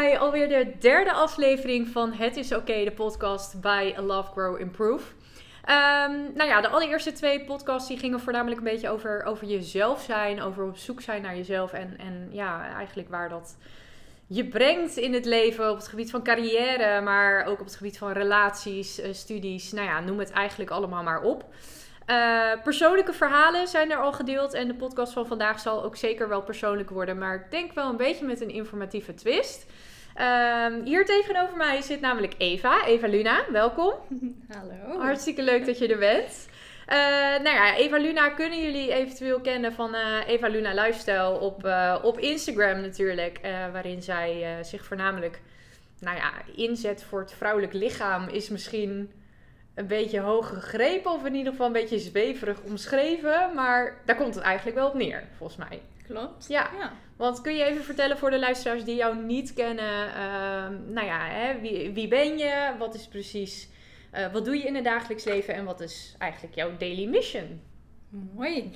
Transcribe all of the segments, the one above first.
bij alweer de derde aflevering van Het is Oké, de podcast bij Love, Grow, Improve. Ehm, nou ja, de allereerste twee podcasts die gingen voornamelijk een beetje over, over jezelf zijn, over op zoek zijn naar jezelf en, en ja, eigenlijk waar dat je brengt in het leven op het gebied van carrière, maar ook op het gebied van relaties, eh, studies, nou ja, noem het eigenlijk allemaal maar op. Uh, persoonlijke verhalen zijn er al gedeeld en de podcast van vandaag zal ook zeker wel persoonlijk worden, maar ik denk wel een beetje met een informatieve twist. Uh, hier tegenover mij zit namelijk Eva, Eva Luna, welkom. Hallo. Hartstikke leuk dat je er bent. Uh, nou ja, Eva Luna kunnen jullie eventueel kennen van uh, Eva Luna Lifestyle op, uh, op Instagram natuurlijk. waarin zij zich voornamelijk nou ja, inzet voor het vrouwelijk lichaam. Is misschien een beetje hoog gegrepen of in ieder geval een beetje zweverig omschreven. Maar daar komt het eigenlijk wel op neer, volgens mij. Klopt. Ja. ja. Want kun je even vertellen voor de luisteraars die jou niet kennen. Uh, nou ja, hè, wie, wie ben je? Wat is precies. Uh, wat doe je in het dagelijks leven en wat is eigenlijk jouw daily mission? Mooi.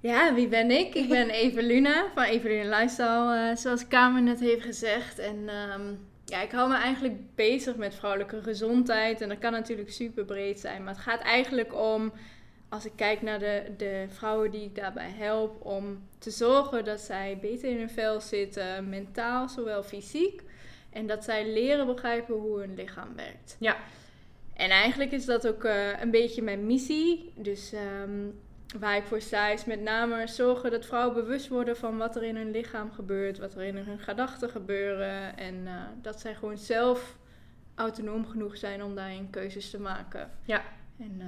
Ja, wie ben ik? Ik ben Eveluna van Eveluna Lifestyle, uh, zoals Kamer net heeft gezegd. En um, ja, ik hou me eigenlijk bezig met vrouwelijke gezondheid. En dat kan natuurlijk super breed zijn. Maar het gaat eigenlijk om, als ik kijk naar de, de vrouwen die ik daarbij help, om te zorgen dat zij beter in hun vel zitten, mentaal, zowel fysiek. En dat zij leren begrijpen hoe hun lichaam werkt. Ja. En eigenlijk is dat ook uh, een beetje mijn missie. Dus um, waar ik voor sta is met name zorgen dat vrouwen bewust worden van wat er in hun lichaam gebeurt, wat er in hun gedachten gebeuren. En uh, dat zij gewoon zelf autonoom genoeg zijn om daarin keuzes te maken. Ja. En uh,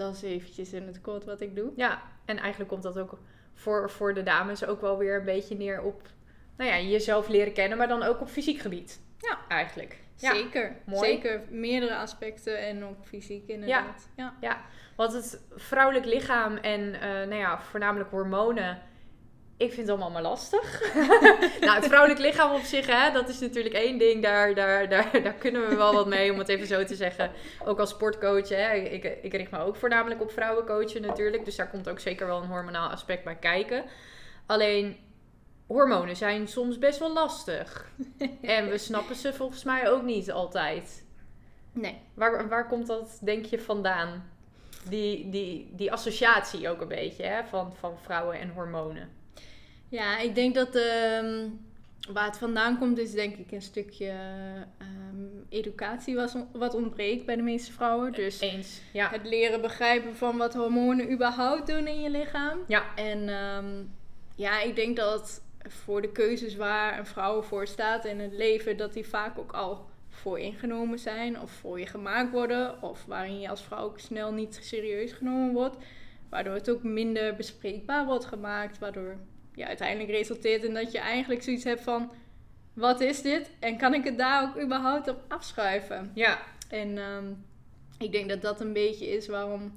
dat is eventjes in het kort wat ik doe. Ja, en eigenlijk komt dat ook voor, voor de dames ook wel weer een beetje neer op nou ja, jezelf leren kennen, maar dan ook op fysiek gebied. Ja. Eigenlijk. Zeker. Mooi. Zeker. Meerdere aspecten en ook fysiek inderdaad. Ja. ja. ja. Want het vrouwelijk lichaam en uh, nou ja, voornamelijk hormonen. Ik vind het allemaal maar lastig. nou, het vrouwelijk lichaam op zich, hè, dat is natuurlijk één ding. Daar, daar, daar, daar kunnen we wel wat mee, om het even zo te zeggen. Ook als sportcoach, hè. Ik, ik richt me ook voornamelijk op vrouwencoachen natuurlijk. Dus daar komt ook zeker wel een hormonaal aspect bij kijken. Alleen, hormonen zijn soms best wel lastig. en we snappen ze volgens mij ook niet altijd. Nee. Waar, waar komt dat, denk je, vandaan? Die, die, die associatie ook een beetje hè, van, van vrouwen en hormonen. Ja, ik denk dat um, waar het vandaan komt, is denk ik een stukje um, educatie was, wat ontbreekt bij de meeste vrouwen. Dus Eens, ja. het leren begrijpen van wat hormonen überhaupt doen in je lichaam. Ja. En um, ja, ik denk dat voor de keuzes waar een vrouw voor staat in het leven, dat die vaak ook al voor ingenomen zijn of voor je gemaakt worden, of waarin je als vrouw ook snel niet serieus genomen wordt, waardoor het ook minder bespreekbaar wordt gemaakt, waardoor je uiteindelijk resulteert in dat je eigenlijk zoiets hebt van wat is dit en kan ik het daar ook überhaupt op afschuiven? Ja. En um, ik denk dat dat een beetje is waarom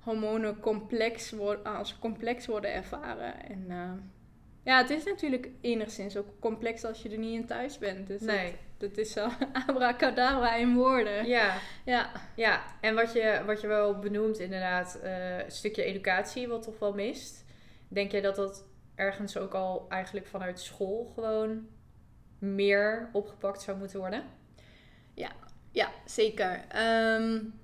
hormonen complex worden, als complex worden ervaren. En uh, ja, het is natuurlijk enigszins ook complex als je er niet in thuis bent. Dus nee. dat, dat is zo abracadabra in woorden. Ja. Ja. Ja, en wat je, wat je wel benoemt inderdaad, uh, een stukje educatie wat toch wel mist. Denk jij dat dat ergens ook al eigenlijk vanuit school gewoon meer opgepakt zou moeten worden? Ja, ja zeker. Um,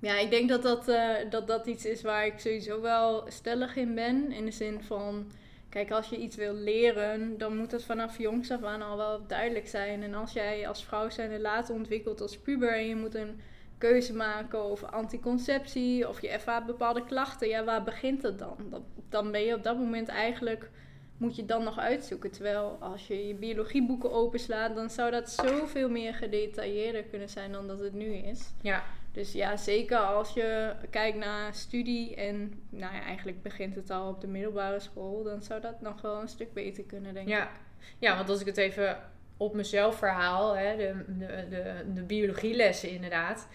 ja, ik denk dat dat, uh, dat dat iets is waar ik sowieso wel stellig in ben. In de zin van Kijk, als je iets wil leren, dan moet het vanaf jongs af aan al wel duidelijk zijn. En als jij als vrouw zijn later ontwikkelt als puber en je moet een keuze maken over anticonceptie of je ervaart bepaalde klachten, ja, waar begint het dan? Dan ben je op dat moment eigenlijk, moet je dan nog uitzoeken. Terwijl als je je biologieboeken openslaat, dan zou dat zoveel meer gedetailleerder kunnen zijn dan dat het nu is. Ja. Dus ja, zeker als je kijkt naar studie en nou ja, eigenlijk begint het al op de middelbare school, dan zou dat nog wel een stuk beter kunnen, denk ja. ik. Ja, want als ik het even op mezelf verhaal, hè, de, de, de, de biologielessen inderdaad.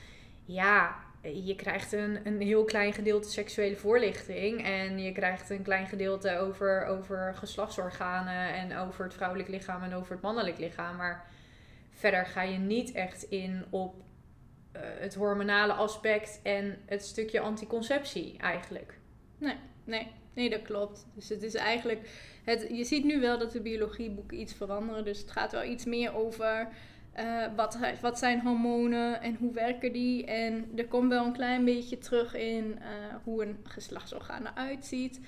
Ja, je krijgt een, een heel klein gedeelte seksuele voorlichting. En je krijgt een klein gedeelte over, over geslachtsorganen en over het vrouwelijk lichaam en over het mannelijk lichaam. Maar verder ga je niet echt in op uh, het hormonale aspect en het stukje anticonceptie eigenlijk. Nee, nee. nee, dat klopt. Dus het is eigenlijk, het, je ziet nu wel dat de biologieboeken iets veranderen. Dus het gaat wel iets meer over uh, wat, wat zijn hormonen en hoe werken die. En er komt wel een klein beetje terug in uh, hoe een geslachtsorgaan eruit ziet.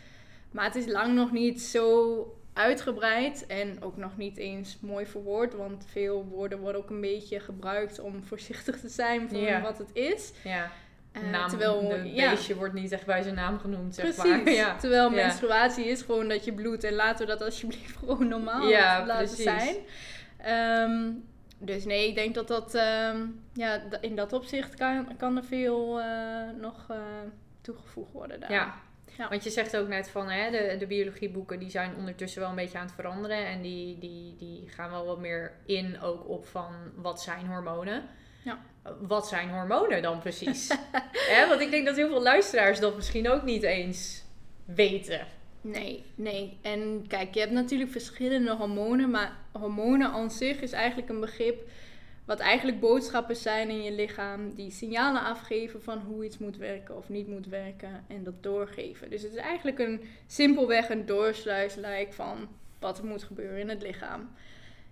Maar het is lang nog niet zo uitgebreid en ook nog niet eens mooi verwoord. Want veel woorden worden ook een beetje gebruikt om voorzichtig te zijn van wat het is. Ja. Uh, naam, terwijl een ja. beestje wordt niet echt bij zijn naam genoemd, zeg precies. maar. Ja. Terwijl menstruatie is gewoon dat je bloedt en laten we dat alsjeblieft gewoon normaal ja, laten precies. zijn. Um, dus nee, ik denk dat dat um, ja, in dat opzicht kan, kan er veel uh, nog uh, toegevoegd worden daar. Ja, ja. Want je zegt ook net van hè, de, de biologieboeken die zijn ondertussen wel een beetje aan het veranderen. En die, die, die gaan wel wat meer in ook op van wat zijn hormonen. Ja. Wat zijn hormonen dan precies? hè, want ik denk dat heel veel luisteraars dat misschien ook niet eens weten. Nee, nee. En kijk, je hebt natuurlijk verschillende hormonen, maar hormonen aan zich is eigenlijk een begrip wat eigenlijk boodschappen zijn in je lichaam die signalen afgeven van hoe iets moet werken of niet moet werken en dat doorgeven. Dus het is eigenlijk een simpelweg een doorsluislijk van wat er moet gebeuren in het lichaam.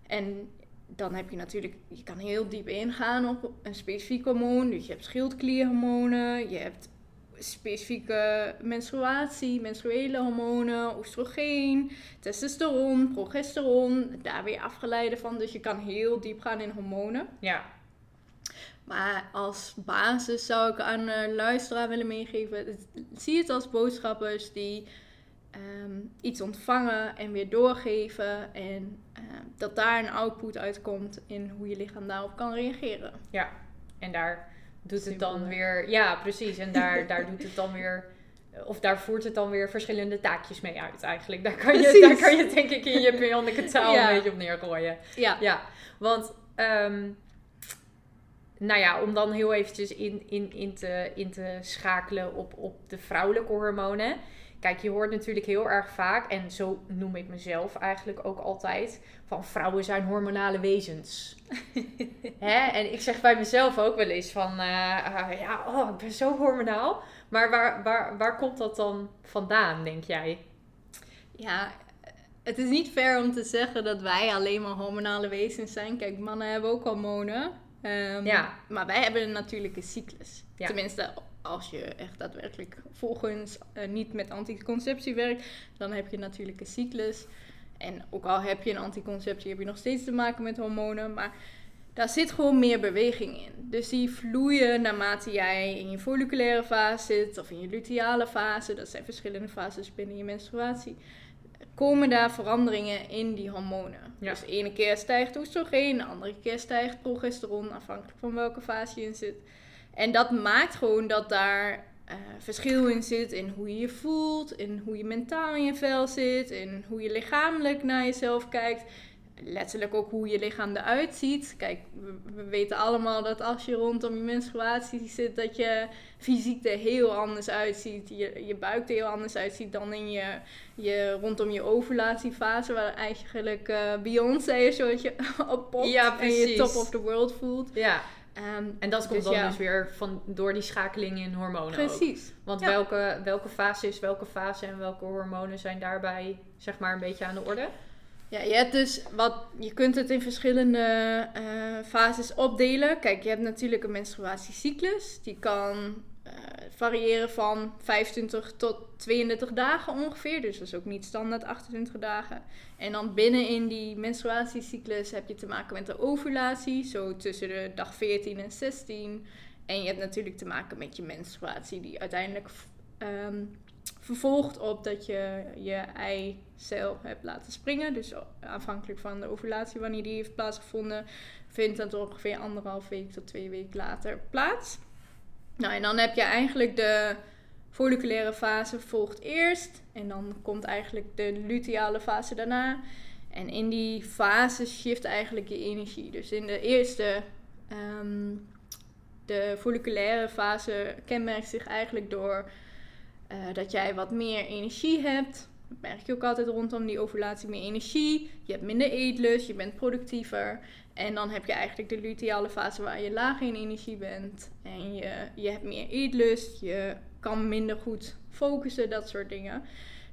En dan heb je natuurlijk, je kan heel diep ingaan op een specifiek hormoon. Dus je hebt schildklierhormonen, je hebt specifieke menstruatie, menstruele hormonen, oestrogeen, testosteron, progesteron, daar weer afgeleide van. Dus je kan heel diep gaan in hormonen. Ja. Maar als basis zou ik aan de luisteraar willen meegeven, zie het als boodschappers die ehm, iets ontvangen en weer doorgeven. En ehm, dat daar een output uitkomt in hoe je lichaam daarop kan reageren. Ja, en daar doet het dan weer. Ja, precies. En daar, daar doet het dan weer. Of daar voert het dan weer verschillende taakjes mee uit eigenlijk. Daar kan je, daar kan je denk ik in je bionieke taal een beetje op neergooien. Ja. Ja, want... Um, nou ja, om dan heel eventjes in, in, in, te, in te schakelen op, op de vrouwelijke hormonen. Kijk, je hoort natuurlijk heel erg vaak, en zo noem ik mezelf eigenlijk ook altijd, van vrouwen zijn hormonale wezens. Hè? En ik zeg bij mezelf ook wel eens van, uh, ja, oh, ik ben zo hormonaal. Maar waar, waar, waar komt dat dan vandaan, denk jij? Ja, het is niet fair om te zeggen dat wij alleen maar hormonale wezens zijn. Kijk, mannen hebben ook hormonen. Um, ja. Maar wij hebben een natuurlijke cyclus. Tenminste, als je echt daadwerkelijk volgens uh, niet met anticonceptie werkt, dan heb je een natuurlijke cyclus. En ook al heb je een anticonceptie, heb je nog steeds te maken met hormonen. Maar daar zit gewoon meer beweging in. Dus die vloeien naarmate jij in je folliculaire fase zit of in je luteale fase. Dat zijn verschillende fases binnen je menstruatie. Komen daar veranderingen in die hormonen. Dus de ene keer stijgt oestrogeen, de andere keer stijgt progesteron, afhankelijk van welke fase je in zit. En dat maakt gewoon dat daar uh, verschil in zit in hoe je je voelt, in hoe je mentaal in je vel zit, in hoe je lichamelijk naar jezelf kijkt. Letterlijk ook hoe je lichaam eruit ziet. Kijk, we, weten allemaal dat als je rondom je menstruatie zit, dat je fysiek er heel anders uitziet. Je, je buik er heel anders uitziet dan in je, je rondom je ovulatiefase, waar eigenlijk uh, Beyoncé een soortje op popt ja, en je top of the world voelt. Ja. Ehm, en dat komt dus dan dus weer van, door die schakeling in hormonen Precies. Ook. Want welke, welke fase is welke fase en welke hormonen zijn daarbij zeg maar een beetje aan de orde? Ja, je hebt dus wat, je kunt het in verschillende uh, fases opdelen. Kijk, je hebt natuurlijk een menstruatiecyclus. Die kan variëren van 25 tot 32 dagen ongeveer. Dus dat is ook niet standaard 28 dagen. En dan binnen in die menstruatiecyclus heb je te maken met de ovulatie, zo tussen de dag 14 en 16. En je hebt natuurlijk te maken met je menstruatie, die uiteindelijk um, vervolgt op dat je je eicel hebt laten springen. Dus afhankelijk van de ovulatie, wanneer die heeft plaatsgevonden, vindt dat ongeveer anderhalf week tot twee weken later plaats. Nou, en dan heb je eigenlijk de folliculaire fase volgt eerst. En dan komt eigenlijk de luteale fase daarna. En in die fase shift eigenlijk je energie. Dus in de eerste, um, de folliculaire fase kenmerkt zich eigenlijk door uh, dat jij wat meer energie hebt. Dat merk je ook altijd rondom die ovulatie meer energie. Je hebt minder eetlust, je bent productiever. En dan heb je eigenlijk de luteale fase waar je lager in energie bent. En je, je hebt meer eetlust, je kan minder goed focussen, dat soort dingen.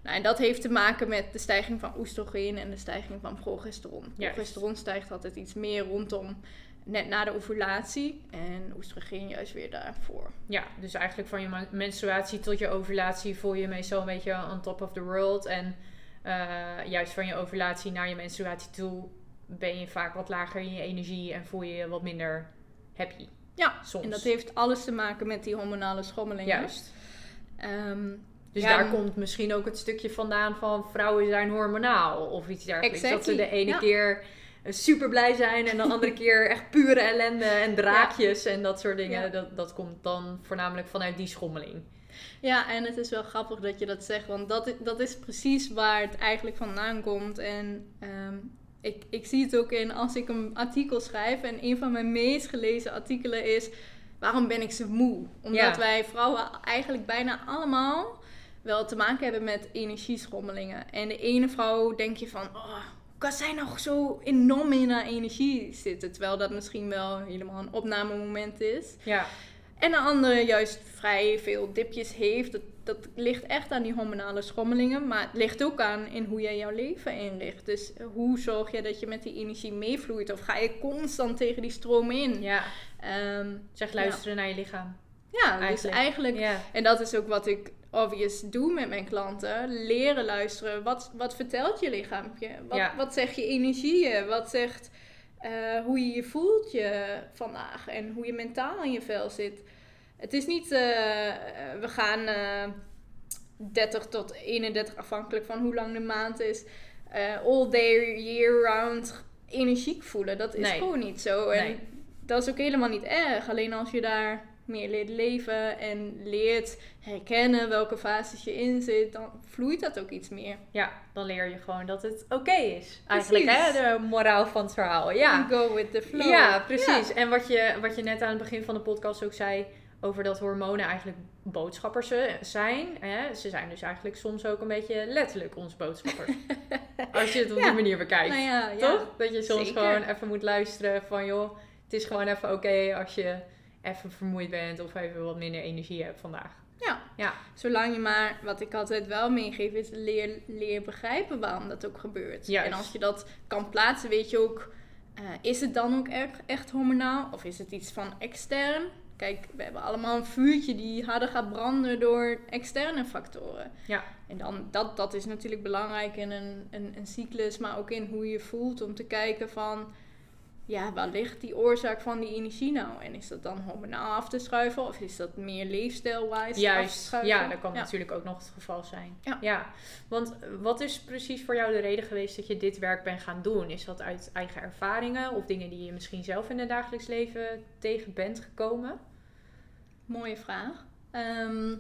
Nou, en dat heeft te maken met de stijging van oestrogeen en de stijging van progesteron. Progesteron stijgt altijd iets meer rondom net na de ovulatie en oestrogeen juist weer daarvoor. Ja, dus eigenlijk van je menstruatie tot je ovulatie voel je je meestal een beetje on top of the world. En eh, juist van je ovulatie naar je menstruatie toe ben je vaak wat lager in je energie en voel je je wat minder happy. Ja, Soms. en dat heeft alles te maken met die hormonale schommelingen. Juist. Ehm, Dus Ja, daar komt misschien ook het stukje vandaan van vrouwen zijn hormonaal of iets dergelijks. Dat ze Exactly, de ene ja. keer super blij zijn en de andere keer echt pure ellende en draakjes en dat soort dingen. Ja. Dat, dat komt dan voornamelijk vanuit die schommeling. Ja, en het is wel grappig dat je dat zegt, want dat is, dat is precies waar het eigenlijk vandaan komt. En ehm, ik, ik zie het ook in als ik een artikel schrijf. En een van mijn meest gelezen artikelen is: Waarom ben ik zo moe? Omdat Ja. wij vrouwen eigenlijk bijna allemaal wel te maken hebben met energieschommelingen. En de ene vrouw denk je van. Oh, kan zij nog zo enorm in haar energie zitten? Terwijl dat misschien wel helemaal een opnamemoment is. Ja, En de andere juist vrij veel dipjes heeft. Dat, dat ligt echt aan die hormonale schommelingen. Maar het ligt ook aan in hoe jij jouw leven inricht. Dus hoe zorg je dat je met die energie meevloeit? Of ga je constant tegen die stroom in? ja. Ehm, zeg luisteren naar je lichaam. ja, dus Eigenlijk. eigenlijk... Ja. En dat is ook wat ik obvious doe met mijn klanten. Leren luisteren. Wat, wat vertelt je lichaampje? Wat, Ja. wat zegt je energieën? Wat zegt eh, hoe je je voelt je vandaag? En hoe je mentaal in je vel zit. Het is niet, eh, eh, we gaan eh 30 tot 31 afhankelijk van hoe lang de maand is. all day, year round energiek voelen. Dat is Nee. gewoon niet zo. En Nee. dat is ook helemaal niet erg. Alleen als je daar meer leert leven en leert herkennen welke fases je in zit, dan vloeit dat ook iets meer. ja, dan leer je gewoon dat het oké is. Eigenlijk, hè, de moraal van het verhaal. Ja, Go with the flow. ja precies. En wat je, wat je net aan het begin van de podcast ook zei over dat hormonen eigenlijk boodschappers eh, zijn. Hè? Ze zijn dus eigenlijk soms ook een beetje letterlijk onze boodschappers. Als je het op Ja. die manier bekijkt. Nou ja. Toch? Dat je soms Zeker. gewoon even moet luisteren van joh, het is gewoon even oké als je even vermoeid bent of even wat minder energie hebt vandaag. Ja. Ja. Zolang je maar, wat ik altijd wel meegeef, is leer, leer begrijpen waarom dat ook gebeurt. Juist. En als je dat kan plaatsen, weet je ook, eh, is het dan ook echt, echt hormonaal? Of is het iets van extern? Kijk, we hebben allemaal een vuurtje die harder gaat branden door externe factoren. Ja. En dan, dat, dat is natuurlijk belangrijk in een, een, een cyclus, maar ook in hoe je je voelt om te kijken van, ja, waar ligt die oorzaak van die energie nou? En is dat dan hormonaal af te schuiven of is dat meer leefstijlwise af te Juist, schuiven? ja, dat kan Ja. natuurlijk ook nog het geval zijn. Ja. Want wat is precies voor jou de reden geweest dat je dit werk bent gaan doen? Is dat uit eigen ervaringen of dingen die je misschien zelf in het dagelijks leven tegen bent gekomen? Mooie vraag. Ehm,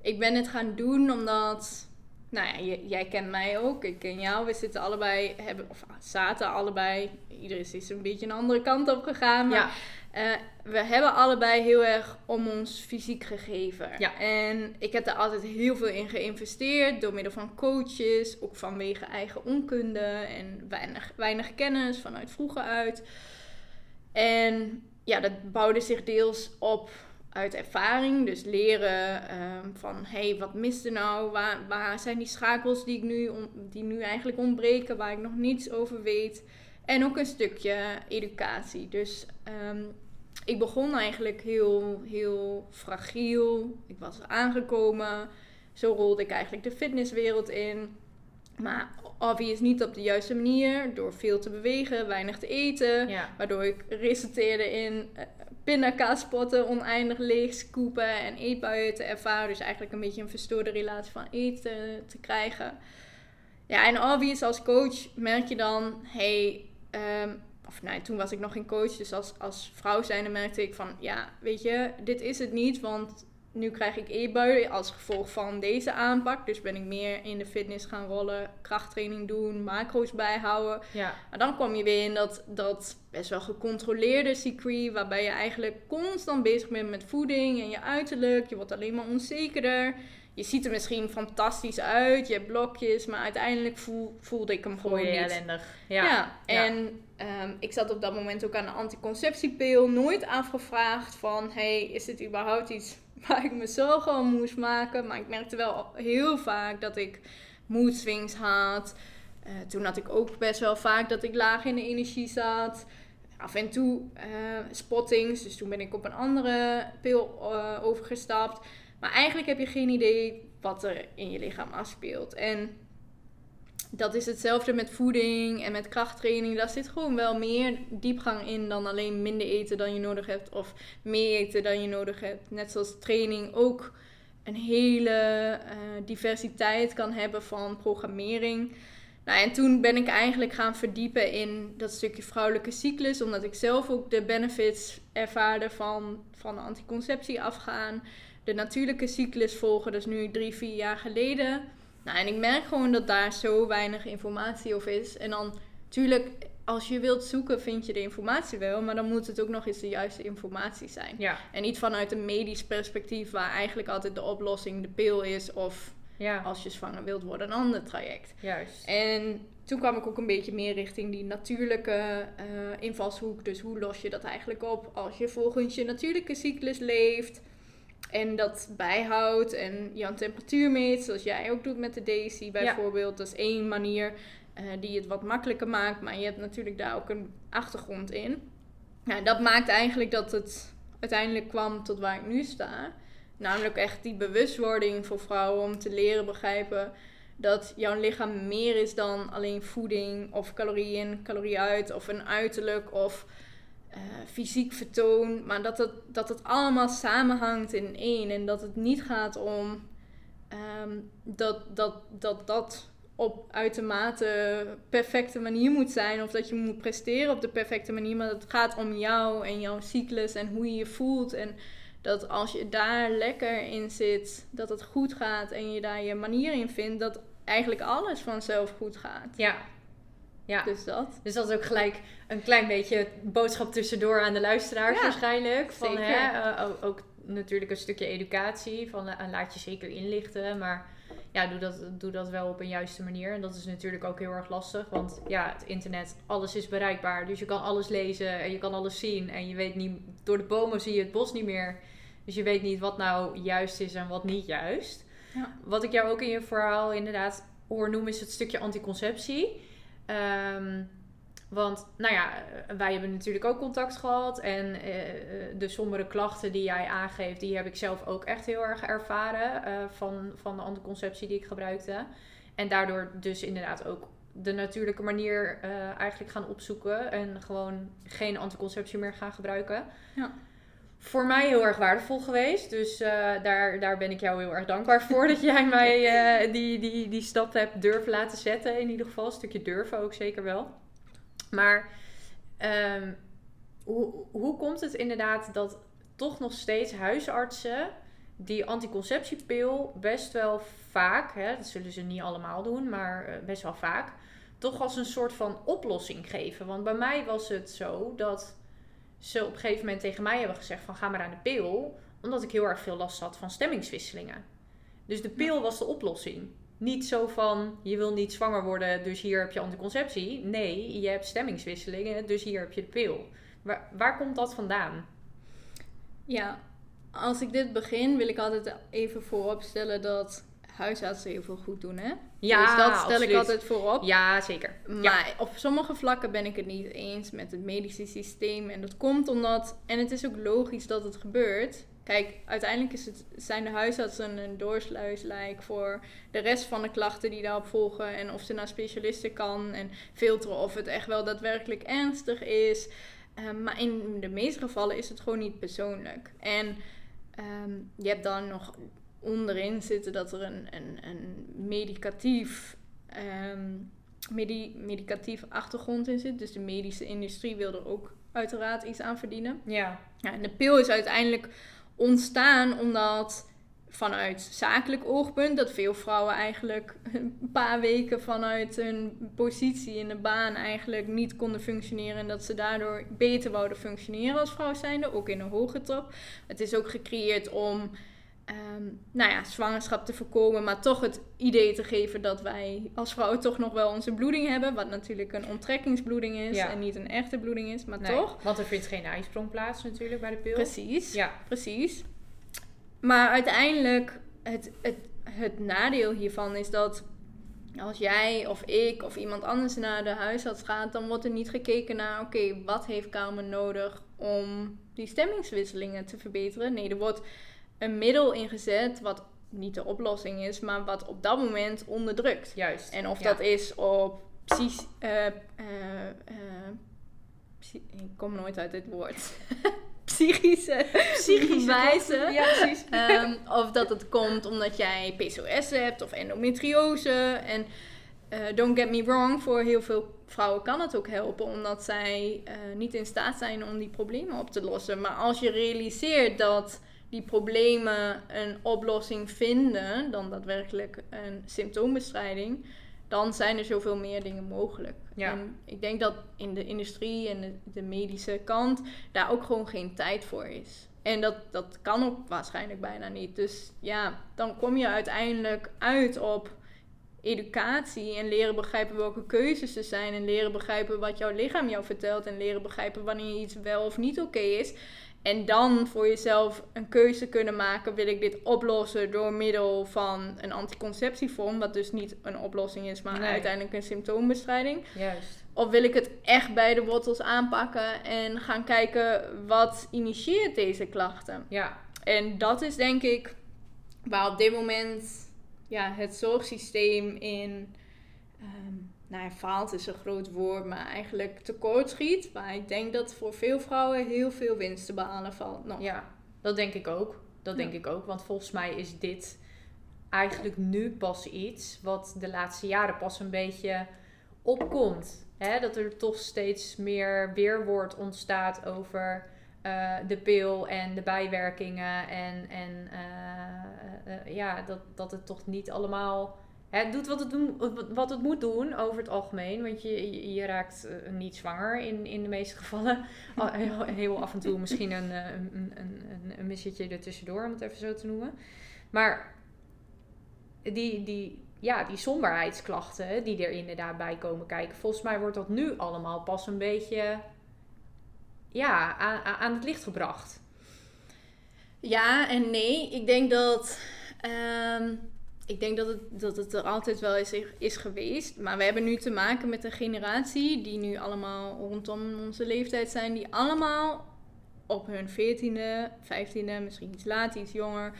ik ben het gaan doen omdat, nou ja, jij kent mij ook, ik ken jou. We zitten allebei, hebben, of zaten allebei, iedereen is een beetje een andere kant op gegaan. Maar Ja, Eh, we hebben allebei heel erg om ons fysiek gegeven. Ja. En ik heb daar altijd heel veel in geïnvesteerd. Door middel van coaches. Ook vanwege eigen onkunde. En weinig, weinig kennis vanuit vroeger uit. En ja, dat bouwde zich deels op uit ervaring. Dus leren ehm, van, hé, hey, wat mist er nou? Waar, waar zijn die schakels die, ik nu die nu eigenlijk ontbreken? Waar ik nog niets over weet. En ook een stukje educatie. Dus ehm, ik begon eigenlijk heel, heel fragiel. Ik was aangekomen. Zo rolde ik eigenlijk de fitnesswereld in. Maar obvious niet op de juiste manier. Door veel te bewegen, weinig te eten. ja. Waardoor ik resulteerde in uh, pindakaaspotten oneindig leeg scoepen en eetbuien te ervaren. Dus eigenlijk een beetje een verstoorde relatie van eten te krijgen. Ja, en obvious als coach merk je dan, hey, ehm, of nee, toen was ik nog geen coach, dus als, als vrouw zijnde merkte ik van, ja, weet je, dit is het niet, want nu krijg ik eetbuien als gevolg van deze aanpak. Dus ben ik meer in de fitness gaan rollen, krachttraining doen, macro's bijhouden. ja. Maar dan kom je weer in dat, dat best wel gecontroleerde circuit, waarbij je eigenlijk constant bezig bent met voeding en je uiterlijk. Je wordt alleen maar onzekerder. Je ziet er misschien fantastisch uit, je hebt blokjes, maar uiteindelijk voel, voelde ik hem gewoon niet. ellendig. Ja, Ja. Ja. en ehm, ik zat op dat moment ook aan de anticonceptiepil. Nooit afgevraagd van, hey, is dit überhaupt iets waar ik me zorgen om moest maken. Maar ik merkte wel heel vaak dat ik mood swings had. Eh, toen had ik ook best wel vaak dat ik laag in de energie zat. Af en toe uh, spottings. Dus toen ben ik op een andere pil uh, overgestapt. Maar eigenlijk heb je geen idee wat er in je lichaam afspeelt. En dat is hetzelfde met voeding en met krachttraining. Daar zit gewoon wel meer diepgang in dan alleen minder eten dan je nodig hebt. Of meer eten dan je nodig hebt. Net zoals training ook een hele uh, diversiteit kan hebben van programmering. Nou, en toen ben ik eigenlijk gaan verdiepen in dat stukje vrouwelijke cyclus, omdat ik zelf ook de benefits ervaarde van, van anticonceptie afgaan. De natuurlijke cyclus volgen, dus nu drie, vier jaar geleden. Nou, en ik merk gewoon dat daar zo weinig informatie over is. En dan, natuurlijk, als je wilt zoeken, vind je de informatie wel, maar dan moet het ook nog eens de juiste informatie zijn. Ja. En niet vanuit een medisch perspectief, waar eigenlijk altijd de oplossing de pil is, of Ja, als je zwanger wilt worden, een ander traject. juist. En toen kwam ik ook een beetje meer richting die natuurlijke eh, invalshoek. Dus hoe los je dat eigenlijk op als je volgens je natuurlijke cyclus leeft en dat bijhoudt en jouw temperatuur meet, zoals jij ook doet met de Daisy bijvoorbeeld. Dat is één manier eh, die het wat makkelijker maakt, maar je hebt natuurlijk daar ook een achtergrond in. Nou, dat maakt eigenlijk dat het uiteindelijk kwam tot waar ik nu sta. Namelijk echt die bewustwording voor vrouwen om te leren begrijpen dat jouw lichaam meer is dan alleen voeding of calorieën in, calorieën uit of een uiterlijk of eh, fysiek vertoon. Maar dat het, dat het allemaal samenhangt in één en dat het niet gaat om ehm, dat, dat, dat dat op uitermate perfecte manier moet zijn of dat je moet presteren op de perfecte manier, maar het gaat om jou en jouw cyclus en hoe je je voelt en dat als je daar lekker in zit, dat het goed gaat en je daar je manier in vindt, dat eigenlijk alles vanzelf goed gaat. Ja. Ja. Dus dat. Dus dat is ook gelijk een klein beetje boodschap tussendoor aan de luisteraars Ja, waarschijnlijk. Van, zeker. hè, eh, ook, ook natuurlijk een stukje educatie. Van eh, laat je zeker inlichten. Maar ja, doe dat, doe dat wel op een juiste manier. En dat is natuurlijk ook heel erg lastig. Want ja, het internet, alles is bereikbaar. Dus je kan alles lezen en je kan alles zien. En je weet niet, door de bomen zie je het bos niet meer. Dus je weet niet wat nou juist is en wat niet juist. Ja. Wat ik jou ook in je verhaal inderdaad hoor noemen is het stukje anticonceptie. Ehm, want, nou ja, wij hebben natuurlijk ook contact gehad. En eh, eh, de sombere klachten die jij aangeeft, die heb ik zelf ook echt heel erg ervaren. eh, van, van de anticonceptie die ik gebruikte. En daardoor dus inderdaad ook de natuurlijke manier eigenlijk gaan opzoeken. En gewoon geen anticonceptie meer gaan gebruiken. Ja. Voor mij heel erg waardevol geweest. Dus eh, daar, daar ben ik jou heel erg dankbaar voor. dat jij mij eh, die, die, die stap hebt durven laten zetten. In ieder geval. Een stukje durven ook zeker wel. Maar ehm, hoe, hoe komt het inderdaad dat toch nog steeds huisartsen die anticonceptiepil best wel vaak, hè, dat zullen ze niet allemaal doen, maar eh, best wel vaak, toch als een soort van oplossing geven. Want bij mij was het zo dat ze op een gegeven moment tegen mij hebben gezegd van ga maar aan de pil, omdat ik heel erg veel last had van stemmingswisselingen. Dus de pil was de oplossing. Niet zo van je wil niet zwanger worden, dus hier heb je anticonceptie. Nee, je hebt stemmingswisselingen, dus hier heb je de pil. Waar, waar komt dat vandaan? Ja, als ik dit begin, wil ik altijd even voorop stellen dat huisartsen heel veel goed doen, hè? Ja, dus dat stel ik altijd voorop. Ja, zeker. Maar op sommige vlakken ben ik het niet eens met het medische systeem. En dat komt omdat, en het is ook logisch dat het gebeurt. Kijk, uiteindelijk is het, zijn de huisartsen een doorsluislijk voor de rest van de klachten die daarop volgen. En of ze naar specialisten kan en filteren of het echt wel daadwerkelijk ernstig is. Ehm, maar in de meeste gevallen is het gewoon niet persoonlijk. En ehm, je hebt dan nog onderin zitten dat er een, een, een medicatief, medi- medicatief achtergrond in zit. Dus de medische industrie wil er ook uiteraard iets aan verdienen. Ja. Ja, en de pil is uiteindelijk ontstaan omdat vanuit zakelijk oogpunt, dat veel vrouwen eigenlijk een paar weken vanuit hun positie in de baan eigenlijk niet konden functioneren en dat ze daardoor beter wouden functioneren als vrouw zijnde, ook in een hoge top. Het is ook gecreëerd om ehm, nou ja, zwangerschap te voorkomen, maar toch het idee te geven dat wij als vrouwen toch nog wel onze bloeding hebben, wat natuurlijk een onttrekkingsbloeding is Ja. en niet een echte bloeding is, maar Nee, toch. Want er vindt geen ijsprong plaats natuurlijk bij de pil. Precies. Ja. Precies. Maar uiteindelijk, het, het, het nadeel hiervan is dat als jij of ik of iemand anders naar de huisarts gaat, dan wordt er niet gekeken naar, oké, wat heeft Carmen nodig om die stemmingswisselingen te verbeteren? Nee, er wordt een middel ingezet wat niet de oplossing is, maar wat op dat moment onderdrukt. Juist. En of Ja. dat is op psych, eh, eh, eh, ik kom nooit uit dit woord. Psychische, Psychische wijze. Ja, precies. Ehm, of dat het komt omdat jij PCOS hebt of endometriose. En don't get me wrong, voor heel veel vrouwen kan het ook helpen, omdat zij niet in staat zijn om die problemen op te lossen. Maar als je realiseert dat die problemen een oplossing vinden dan daadwerkelijk een symptoombestrijding, dan zijn er zoveel meer dingen mogelijk. Ja. En ik denk dat in de industrie en de, de medische kant daar ook gewoon geen tijd voor is. En dat, dat kan ook waarschijnlijk bijna niet. Dus ja, dan kom je uiteindelijk uit op educatie en leren begrijpen welke keuzes er zijn en leren begrijpen wat jouw lichaam jou vertelt en leren begrijpen wanneer iets wel of niet oké is. En dan voor jezelf een keuze kunnen maken: wil ik dit oplossen door middel van een anticonceptievorm, wat dus niet een oplossing is, maar Nee. uiteindelijk een symptoombestrijding? Juist. Of wil ik het echt bij de wortels aanpakken en gaan kijken wat initieert deze klachten? Ja. En dat is denk ik waar op dit moment ja, het zorgsysteem in. ehm nou, faalt is een groot woord, maar eigenlijk tekort schiet. Maar ik denk dat voor veel vrouwen heel veel winst te behalen valt nog. Ja, dat denk ik ook. Dat Ja. denk ik ook. Want volgens mij is dit eigenlijk nu pas iets wat de laatste jaren pas een beetje opkomt. Dat er toch steeds meer weerwoord ontstaat over eh, de pil en de bijwerkingen. En, en eh, eh, ja, dat, dat het toch niet allemaal. Hè, doet wat het, doen, wat het moet doen over het algemeen. Want je, je, je raakt eh, niet zwanger in, in de meeste gevallen. Al- heel, heel af en toe misschien een, eh, een, een, een, missetje ertussendoor, om het even zo te noemen. Maar die, die, ja, die somberheidsklachten die er inderdaad bij komen kijken, volgens mij wordt dat nu allemaal pas een beetje ja, aan, aan- aan het licht gebracht. Ja en nee. Ik denk dat. ehm, ik denk dat het, dat het er altijd wel is, is geweest. Maar we hebben nu te maken met een generatie die nu allemaal rondom onze leeftijd zijn. Die allemaal op hun 14e, 15e, misschien iets later, iets jonger.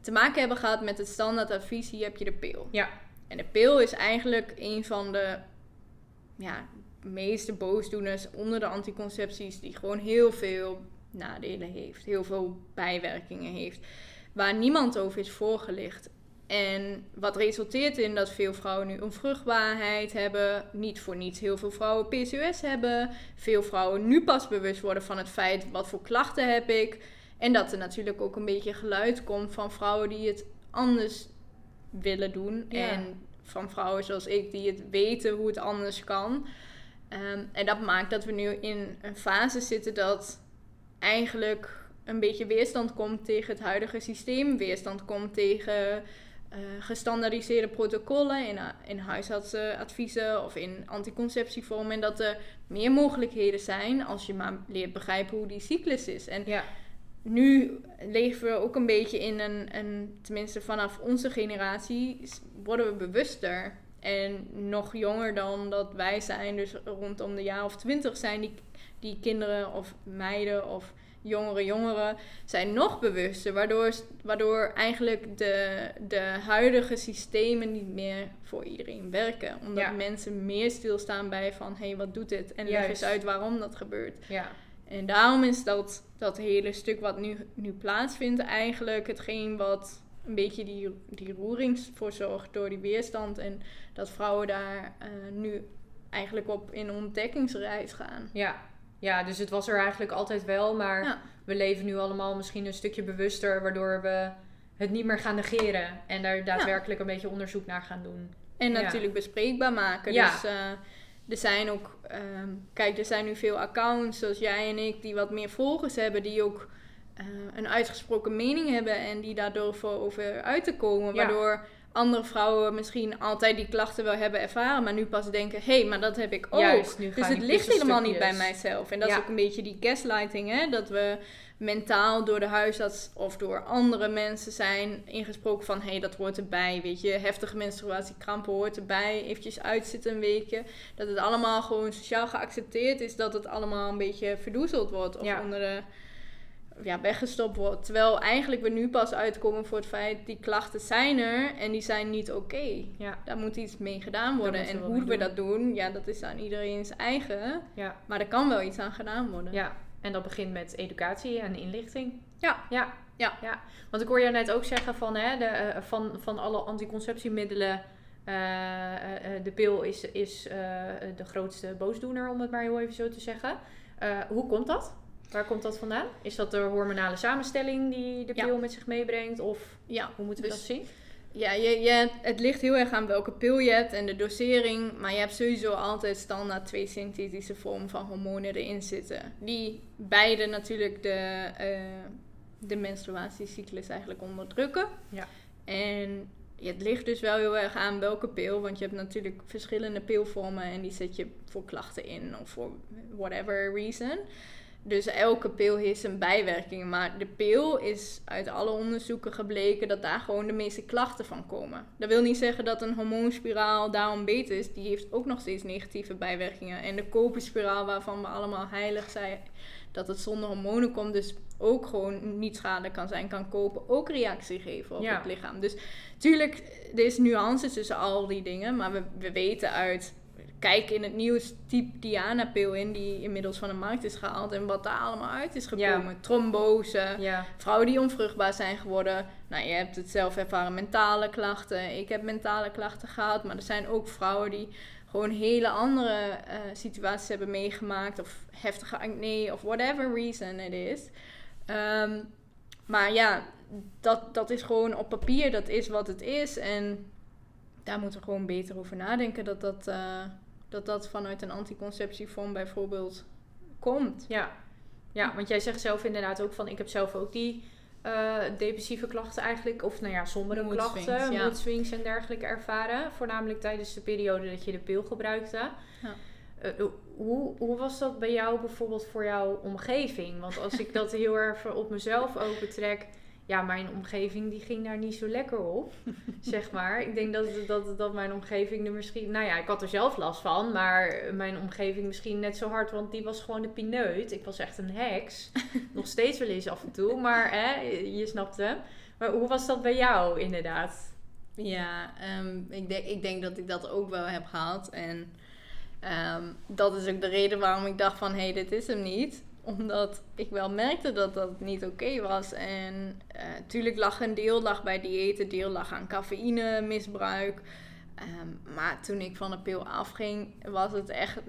te maken hebben gehad met het standaardadvies: hier heb je de pil. Ja. En de pil is eigenlijk een van de ja, meeste boosdoeners onder de anticoncepties, die gewoon heel veel nadelen heeft, heel veel bijwerkingen heeft, waar niemand over is voorgelicht. En wat resulteert in dat veel vrouwen nu onvruchtbaarheid hebben, niet voor niets heel veel vrouwen PCOS hebben, veel vrouwen nu pas bewust worden van het feit wat voor klachten heb ik. En dat er natuurlijk ook een beetje geluid komt van vrouwen die het anders willen doen. Ja. En van vrouwen zoals ik die het weten hoe het anders kan. Ehm, en dat maakt dat we nu in een fase zitten dat eigenlijk een beetje weerstand komt tegen het huidige systeem. Weerstand komt tegen eh, gestandaardiseerde protocollen in, a- in huisartsenadviezen of in anticonceptievormen. En dat er meer mogelijkheden zijn als je maar leert begrijpen hoe die cyclus is. En Ja, nu leven we ook een beetje in een, een tenminste vanaf onze generatie, worden we bewuster. En nog jonger dan dat wij zijn, dus rondom de jaar of twintig zijn die, die kinderen of meiden of jongere jongeren, zijn nog bewuster. Waardoor, waardoor eigenlijk de, de huidige systemen niet meer voor iedereen werken. Omdat Ja. mensen meer stilstaan bij van, hé, hey, wat doet dit? En leg eens uit waarom dat gebeurt. ja, En daarom is dat, dat hele stuk wat nu, nu plaatsvindt eigenlijk hetgeen wat een beetje die, die roering voor zorgt door die weerstand. En dat vrouwen daar eh, nu eigenlijk op in ontdekkingsreis gaan. ja. Ja, dus het was er eigenlijk altijd wel, maar Ja. we leven nu allemaal misschien een stukje bewuster, waardoor we het niet meer gaan negeren en daar daadwerkelijk een beetje onderzoek naar gaan doen. En natuurlijk bespreekbaar maken. Ja. Dus eh, er zijn ook, ehm, kijk, er zijn nu veel accounts zoals jij en ik die wat meer volgers hebben, die ook eh, een uitgesproken mening hebben en die daar durven over uit te komen. Waardoor andere vrouwen misschien altijd die klachten wel hebben ervaren, maar nu pas denken: hé, hey, maar dat heb ik ook. Juist, nu dus het ligt helemaal niet bij mijzelf. En dat is ook een beetje die gaslighting, hè? Dat we mentaal door de huisarts of door andere mensen zijn ingesproken van hé, hey, dat hoort erbij, weet je, heftige menstruatie, krampen hoort erbij, eventjes uitzitten een weekje. Dat het allemaal gewoon sociaal geaccepteerd is, dat het allemaal een beetje verdoezeld wordt of Ja. onder de ja, weggestopt wordt. Terwijl eigenlijk we nu pas uitkomen voor het feit die klachten zijn er en die zijn niet oké. Ja, Daar moet iets mee gedaan worden. En hoe we dat doen, ja, dat is aan iedereen's eigen. ja, Maar er kan wel iets aan gedaan worden. ja. En dat begint met educatie en inlichting. Ja. Ja. Ja. ja. Want ik hoor je net ook zeggen van, hè, de, eh, van, van alle anticonceptiemiddelen... eh, eh, de pil is, is de grootste boosdoener, om het maar heel even zo te zeggen. Hoe komt dat? Waar komt dat vandaan? Is dat de hormonale samenstelling die de Ja. pil met zich meebrengt? Of Ja, hoe moeten we Dus- dat zien? Ja, je, je, het ligt heel erg aan welke pil je hebt en de dosering. Maar je hebt sowieso altijd standaard twee synthetische vormen van hormonen erin zitten. Die beide natuurlijk de, eh, de menstruatiecyclus eigenlijk onderdrukken. Ja. En het ligt dus wel heel erg aan welke pil. Want je hebt natuurlijk verschillende pilvormen en die zet je voor klachten in of voor whatever reason. Dus elke pil heeft zijn bijwerkingen. Maar de pil is uit alle onderzoeken gebleken dat daar gewoon de meeste klachten van komen. Dat wil niet zeggen dat een hormoonspiraal daarom beter is. Die heeft ook nog steeds negatieve bijwerkingen. En de koperspiraal waarvan we allemaal heilig zijn dat het zonder hormonen komt. Dus ook gewoon niet schadelijk kan zijn. Kan kopen ook reactie geven op Ja. het lichaam. Dus tuurlijk, er is nuance tussen al die dingen. Maar we, we weten uit kijk in het nieuws type Diana-pil in, die inmiddels van de markt is gehaald. En wat daar allemaal uit is gekomen. Trombose, Ja, vrouwen die onvruchtbaar zijn geworden. Nou, je hebt het zelf ervaren, mentale klachten. Ik heb mentale klachten gehad. Maar er zijn ook vrouwen die gewoon hele andere eh, situaties hebben meegemaakt. Of heftige acne, of whatever reason it is. Ehm, maar ja, dat, dat is gewoon op papier, dat is wat het is. En daar moeten we gewoon beter over nadenken. Dat dat, eh, dat, dat vanuit een anticonceptievorm bijvoorbeeld komt. ja. ja, want jij zegt zelf inderdaad ook van... ik heb zelf ook die eh, depressieve klachten eigenlijk... of nou ja, sombere Mood klachten, swings, ja. mood swings en dergelijke ervaren. Voornamelijk tijdens de periode dat je de pil gebruikte. Ja. Eh, hoe, hoe was dat bij jou bijvoorbeeld voor jouw omgeving? Want als ik dat heel erg op mezelf ook betrek... Ja, mijn omgeving die ging daar niet zo lekker op, zeg maar. Ik denk dat, dat, dat mijn omgeving er misschien... Nou ja, ik had er zelf last van, maar mijn omgeving misschien net zo hard. Want die was gewoon de pineut. Ik was echt een heks. Nog steeds wel eens af en toe, maar hè, je snapt hem. Maar hoe was dat bij jou, inderdaad? Ja, ehm, ik, denk, ik denk dat ik dat ook wel heb gehad. En ehm, dat is ook de reden waarom ik dacht van... hé, hey, dit is hem niet. Omdat ik wel merkte dat dat niet oké was. En natuurlijk lag een deel lag bij diëten, deel lag aan cafeïnemisbruik. Ehm, maar toen ik van de pil afging, was het echt...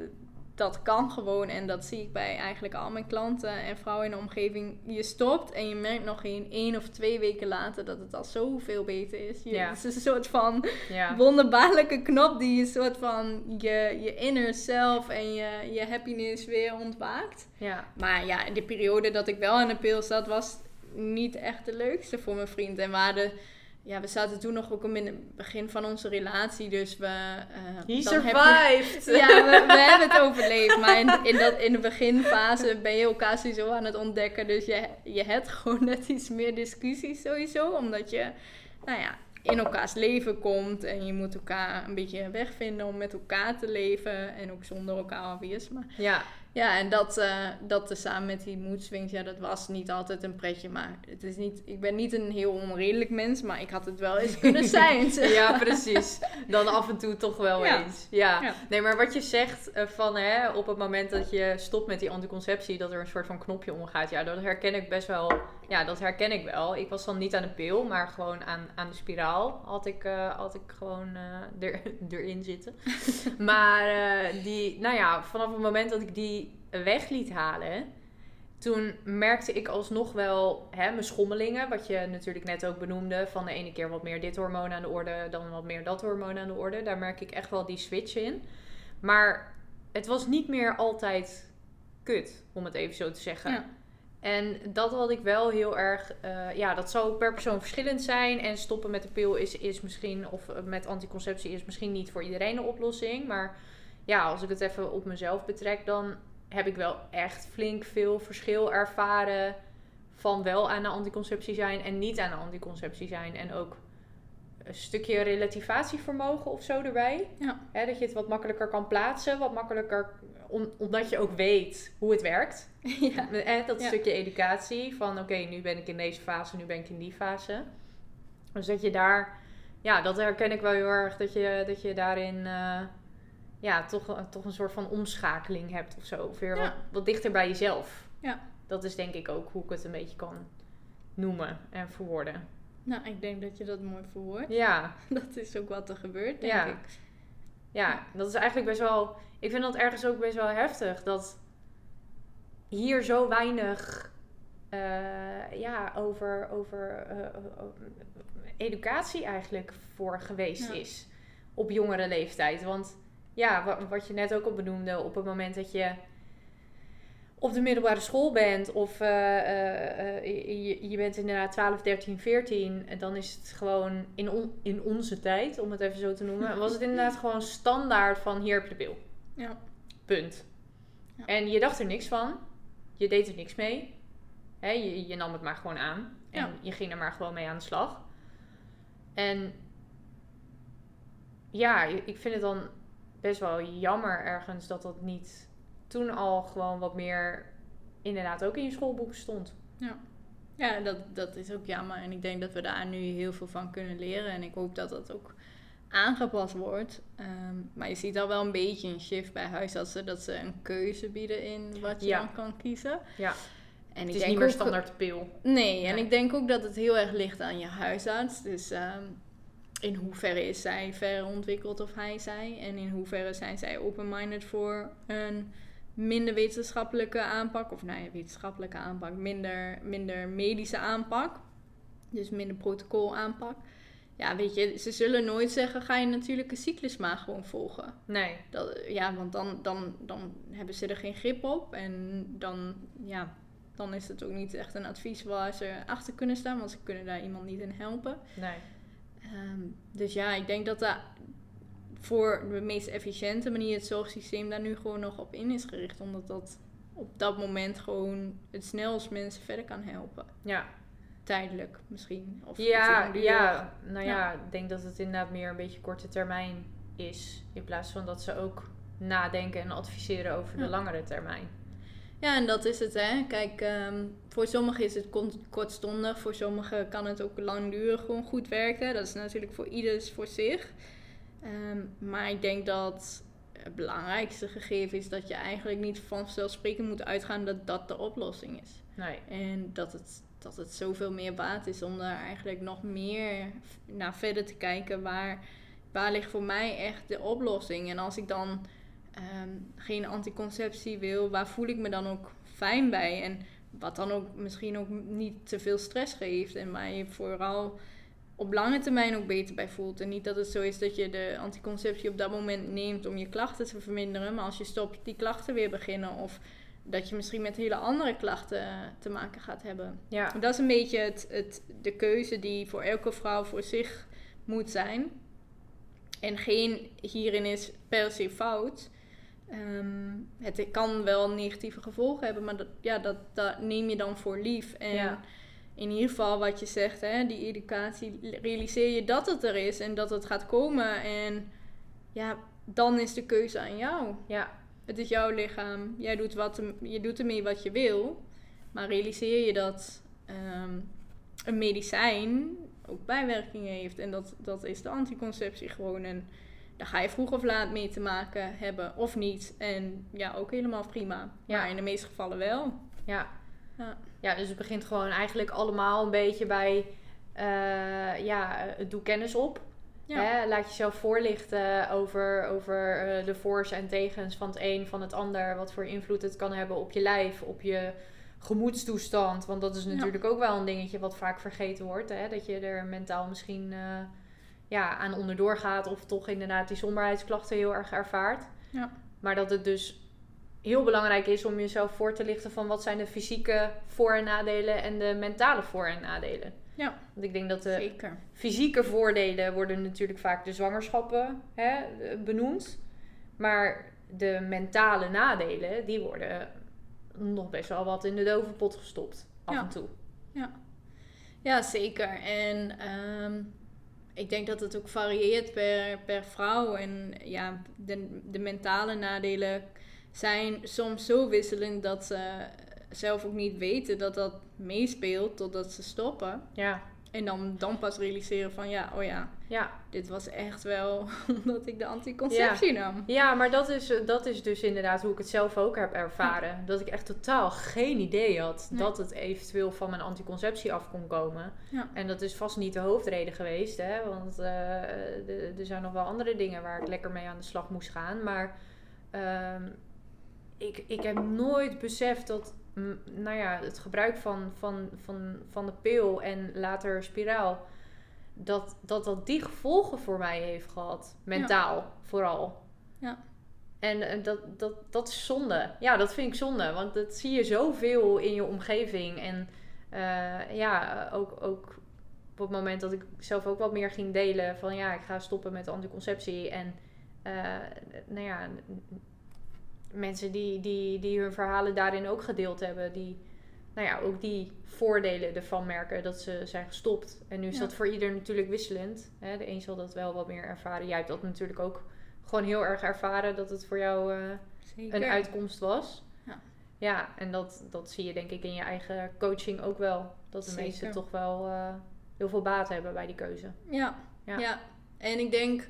Dat kan gewoon en dat zie ik bij eigenlijk al mijn klanten en vrouwen in de omgeving. Je stopt en je merkt nog geen één of twee weken later dat het al zoveel beter is. Je. Het is een soort van wonderbaarlijke knop die een soort van je, je inner self en je, je happiness weer ontwaakt. Maar ja, de periode dat ik wel aan de pil zat was niet echt de leukste voor mijn vriend. En we hadden, ja, we zaten toen nog ook in het begin van onze relatie, dus we... eh, he je- survived! ja, we, we hebben het overleefd. Maar in, in, dat, in de beginfase ben je elkaar sowieso aan het ontdekken. Dus je, je hebt gewoon net iets meer discussies sowieso. Omdat je, nou ja, in elkaars leven komt. En je moet elkaar een beetje wegvinden om met elkaar te leven. En ook zonder elkaar obvious. Maar Ja, ja, en dat, eh dat tezamen met die mood swings, ja, dat was niet altijd een pretje. Maar het is niet, ik ben niet een heel onredelijk mens, maar ik had het wel eens kunnen zijn. ja, precies. Dan af en toe toch wel Ja. eens. Ja. Ja. Nee, maar wat je zegt eh, van hè, op het moment dat je stopt met die anticonceptie, dat er een soort van knopje omgaat. Ja, dat herken ik best wel. Ja, dat herken ik wel. Ik was dan niet aan de pil, maar gewoon aan, aan de spiraal had ik, eh, had ik gewoon eh, er, erin zitten. maar eh, die, nou ja, vanaf het moment dat ik die weg liet halen, toen merkte ik alsnog wel hè, mijn schommelingen. Wat je natuurlijk net ook benoemde. Van de ene keer wat meer dit hormoon aan de orde. Dan wat meer dat hormoon aan de orde. Daar merk ik echt wel die switch in. Maar het was niet meer altijd kut. Om het even zo te zeggen. Ja. En dat had ik wel heel erg. eh, ja, dat zou per persoon verschillend zijn. En stoppen met de pil is, is misschien. Of eh, met anticonceptie is misschien niet voor iedereen de oplossing. Maar ja, als ik het even op mezelf betrek, dan heb ik wel echt flink veel verschil ervaren. Van wel aan de anticonceptie zijn en niet aan de anticonceptie zijn. En ook een stukje relativatievermogen of zo erbij. Ja. Hè, dat je het wat makkelijker kan plaatsen. Wat makkelijker. om- omdat je ook weet hoe het werkt. ja. Eh, dat Ja. stukje educatie van oké, nu ben ik in deze fase, nu ben ik in die fase. Dus dat je daar, ja, dat herken ik wel heel erg, dat je, dat je daarin eh, ja, toch, toch een soort van omschakeling hebt of zo. Of weer Ja. wat, wat dichter bij jezelf. Ja. Dat is denk ik ook hoe ik het een beetje kan noemen en verwoorden. Nou, ik denk dat je dat mooi verwoordt. Ja, Dat is ook wat er gebeurt, denk Ja. ik. ja, dat is eigenlijk best wel. Ik vind dat ergens ook best wel heftig dat hier zo weinig eh, ja, over, over eh, eh, educatie eigenlijk voor geweest Ja. is op jongere leeftijd. Want ja, wa- wat je net ook al benoemde, op het moment dat je op de middelbare school bent of eh, eh, eh, je, je bent inderdaad 12, 13, 14, en dan is het gewoon in, on- in onze tijd, om het even zo te noemen, was het inderdaad gewoon standaard van hier heb je de pil. Ja. Punt. Ja. En je dacht er niks van. Je deed er niks mee. Hè, je, je nam het maar gewoon aan. En Ja. je ging er maar gewoon mee aan de slag. En ja, ik vind het dan best wel jammer ergens dat dat niet toen al gewoon wat meer inderdaad ook in je schoolboek stond. Ja, dat, dat is ook jammer. En ik denk dat we daar nu heel veel van kunnen leren. En ik hoop dat dat ook aangepast wordt. Ehm, maar je ziet al wel een beetje een shift bij huisartsen. Dat ze een keuze bieden in wat je Ja. dan kan kiezen. Ja. En Het ik is denk niet meer standaard pil. Nee, en ik denk ook dat het heel erg ligt aan je huisarts. Dus ehm, in hoeverre is zij verder ontwikkeld of hij zij? En in hoeverre zijn zij open-minded voor een minder wetenschappelijke aanpak? Of nou ja, wetenschappelijke aanpak, minder, minder medische aanpak. Dus minder protocol aanpak. Ja, weet je, ze zullen nooit zeggen, ga je natuurlijke cyclus maar gewoon volgen. Nee. Dat, ja, want dan, dan, dan hebben ze er geen grip op. En dan, ja, dan is het ook niet echt een advies waar ze achter kunnen staan. Want ze kunnen daar iemand niet in helpen. Nee. Ehm, dus ja, ik denk dat dat voor de meest efficiënte manier het zorgsysteem daar nu gewoon nog op in is gericht. Omdat dat op dat moment gewoon het snelst mensen verder kan helpen. Ja. Tijdelijk misschien. Of Ja, ja, nou ja, Ja. ik denk dat het inderdaad meer een beetje korte termijn is. In plaats van dat ze ook nadenken en adviseren over de langere termijn. Ja, en dat is het, hè. Kijk, ehm, voor sommigen is het kortstondig. Voor sommigen kan het ook langdurig gewoon goed werken. Dat is natuurlijk voor ieders voor zich. Ehm, maar ik denk dat het belangrijkste gegeven is dat je eigenlijk niet vanzelfsprekend moet uitgaan dat dat de oplossing is. Nee. En dat het, dat het zoveel meer waard is om daar eigenlijk nog meer naar verder te kijken. Waar, waar ligt voor mij echt de oplossing? En als ik dan ehm, geen anticonceptie wil, waar voel ik me dan ook fijn bij? En wat dan ook misschien ook niet te veel stress geeft. En je vooral op lange termijn ook beter bij voelt. En niet dat het zo is dat je de anticonceptie op dat moment neemt om je klachten te verminderen. Maar als je stopt, die klachten weer beginnen. Of dat je misschien met hele andere klachten eh, te maken gaat hebben. Ja. Dat is een beetje het, het, de keuze die voor elke vrouw voor zich moet zijn. En geen hierin is per se fout. Ehm, het kan wel negatieve gevolgen hebben, maar dat, ja, dat, dat neem je dan voor lief. En Ja. In ieder geval wat je zegt, hè, die educatie, realiseer je dat het er is en dat het gaat komen. En ja, dan is de keuze aan jou. Ja. Het is jouw lichaam. Jij doet, wat, je doet ermee wat je wil. Maar realiseer je dat ehm, een medicijn ook bijwerkingen heeft. En dat, dat is de anticonceptie gewoon. En daar ga je vroeg of laat mee te maken hebben of niet. En ja, ook helemaal prima. Ja. Maar in de meeste gevallen wel. Ja. Ja. Ja, dus het begint gewoon eigenlijk allemaal een beetje bij, eh, ja, eh, doe kennis op. Ja. Hè? Laat jezelf voorlichten over, over eh, de voor's en tegens van het een, van het ander. Wat voor invloed het kan hebben op je lijf, op je gemoedstoestand. Want dat is Ja. natuurlijk ook wel een dingetje wat vaak vergeten wordt. Hè? Dat je er mentaal misschien ja, aan onderdoor gaat. Of toch inderdaad die somberheidsklachten heel erg ervaart. Ja. Maar dat het dus heel belangrijk is om jezelf voor te lichten van wat zijn de fysieke voor- en nadelen en de mentale voor- en nadelen. Ja, Want ik denk dat de zeker. fysieke voordelen worden natuurlijk vaak de zwangerschappen hè, benoemd. Maar de mentale nadelen, die worden nog best wel wat in de dovenpot gestopt. Af Ja. en toe. Ja, zeker. En ehm, ik denk dat het ook varieert per, per vrouw. En ja, de, de mentale nadelen zijn soms zo wisselend dat ze zelf ook niet weten dat dat meespeelt totdat ze stoppen. Ja, En dan, dan pas realiseren van ja, oh ja, ja. dit was echt wel omdat ik de anticonceptie nam. ja maar dat is, dat is dus inderdaad hoe ik het zelf ook heb ervaren. Dat ik echt totaal geen idee had Nee. dat het eventueel van mijn anticonceptie af kon komen. Ja. En dat is vast niet de hoofdreden geweest, hè? want eh, er zijn nog wel andere dingen waar ik lekker mee aan de slag moest gaan. Maar ehm, ik, ik heb nooit beseft dat nou ja, het gebruik van, van, van, van de pil en later spiraal, dat, dat dat die gevolgen voor mij heeft gehad. Mentaal vooral. Ja. En dat, dat, dat is zonde. Ja, dat vind ik zonde. Want dat zie je zoveel in je omgeving. En eh, ja, ook, ook op het moment dat ik zelf ook wat meer ging delen van ja, ik ga stoppen met anticonceptie. En eh, nou ja, mensen die, die, die hun verhalen daarin ook gedeeld hebben, die nou ja, ook die voordelen ervan merken dat ze zijn gestopt. En nu is Ja. dat voor ieder natuurlijk wisselend. Hè? De een zal dat wel wat meer ervaren. Jij hebt dat natuurlijk ook gewoon heel erg ervaren dat het voor jou eh, Zeker. een uitkomst was. Ja. Ja, en dat, dat zie je denk ik in je eigen coaching ook wel. Dat de Zeker. meesten toch wel eh, heel veel baat hebben bij die keuze. Ja, Ja. ja. En ik denk,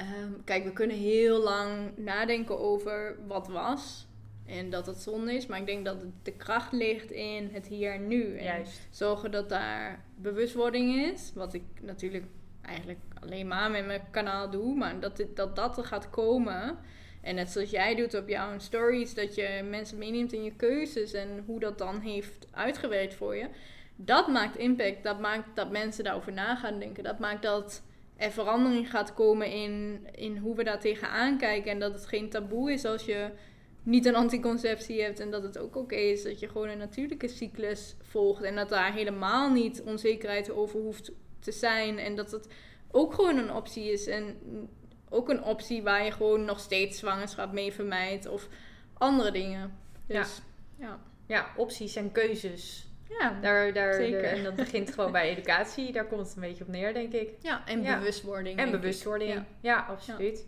ehm, kijk, we kunnen heel lang nadenken over wat was. En dat het zonde is. Maar ik denk dat de kracht ligt in het hier en nu. En Juist. zorgen dat daar bewustwording is. Wat ik natuurlijk eigenlijk alleen maar met mijn kanaal doe. Maar dat dit, dat, dat er gaat komen. En net zoals jij doet op jouw stories. Dat je mensen meeneemt in je keuzes. En hoe dat dan heeft uitgewerkt voor je. Dat maakt impact. Dat maakt dat mensen daarover na gaan denken. Dat maakt dat er verandering gaat komen in, in hoe we daar tegenaan kijken. En dat het geen taboe is als je niet een anticonceptie hebt. En dat het ook oké is dat je gewoon een natuurlijke cyclus volgt. En dat daar helemaal niet onzekerheid over hoeft te zijn. En dat het ook gewoon een optie is. En ook een optie waar je gewoon nog steeds zwangerschap mee vermijdt. Of andere dingen. Dus ja. Ja, opties en keuzes. Ja, Daar, daar, Zeker. En dat begint gewoon bij educatie. Daar komt het een beetje op neer, denk ik. ja en Ja. bewustwording. En bewustwording. Ja, Ja. absoluut.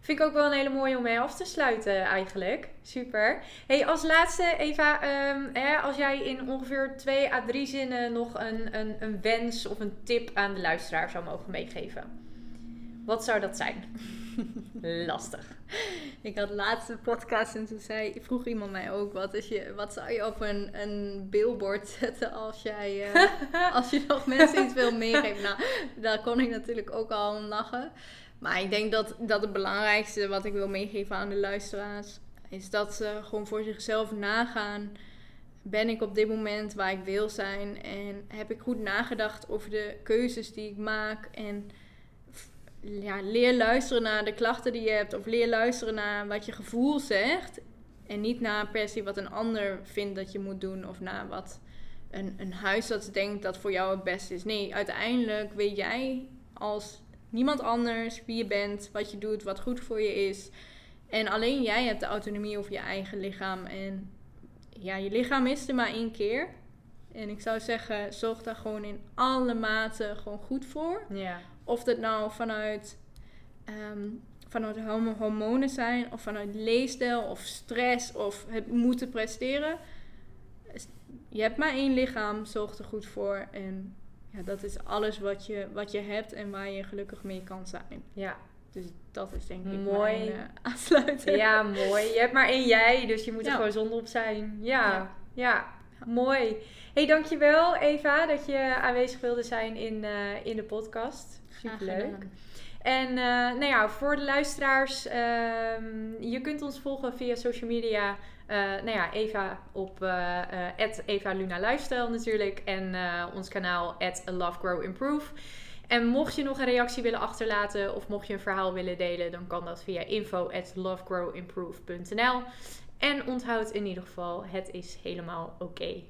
Vind ik ook wel een hele mooie om mee af te sluiten eigenlijk. Super. Hey, als laatste Eva, ehm, hè, als jij in ongeveer twee à drie zinnen nog een, een, een wens of een tip aan de luisteraar zou mogen meegeven. Wat zou dat zijn? Lastig. Ik had laatste podcast en toen zei, vroeg iemand mij ook, wat, is je, wat zou je op een, een billboard zetten als, jij, eh, als je nog mensen iets wil meegeven? Nou, daar kon ik natuurlijk ook al om lachen. Maar ik denk dat, dat het belangrijkste wat ik wil meegeven aan de luisteraars, is dat ze gewoon voor zichzelf nagaan. Ben ik op dit moment waar ik wil zijn? En heb ik goed nagedacht over de keuzes die ik maak? En leer luisteren naar de klachten die je hebt. Of leer luisteren naar wat je gevoel zegt. En niet naar per se wat een ander vindt dat je moet doen. Of naar wat een, een huisarts denkt dat voor jou het beste is. Nee, uiteindelijk weet jij als niemand anders wie je bent. Wat je doet, wat goed voor je is. En alleen jij hebt de autonomie over je eigen lichaam. En ja, je lichaam is er maar één keer. En ik zou zeggen, zorg daar gewoon in alle maten gewoon goed voor. Ja. Of dat nou vanuit, ehm, vanuit hormo- hormonen zijn, of vanuit leefstijl, of stress, of het moeten presteren. Je hebt maar één lichaam, zorg er goed voor. En ja, dat is alles wat je, wat je hebt en waar je gelukkig mee kan zijn. Ja. Dus dat is denk ik Mooi. mijn eh, aansluiting. ja, mooi. Je hebt maar één jij, dus je moet er gewoon zonder op zijn. Ja, ja. Ja. mooi. hey, dankjewel Eva dat je aanwezig wilde zijn in, eh, in de podcast. Superleuk. En eh, nou ja, voor de luisteraars, ehm, je kunt ons volgen via social media. Eh, nou ja, Eva op Eva Luna Lifestyle natuurlijk. En ons kanaal Love Grow Improve. En mocht je nog een reactie willen achterlaten of mocht je een verhaal willen delen, dan kan dat via info at lovegrowimprove.nl. En onthoud in ieder geval, het is helemaal oké.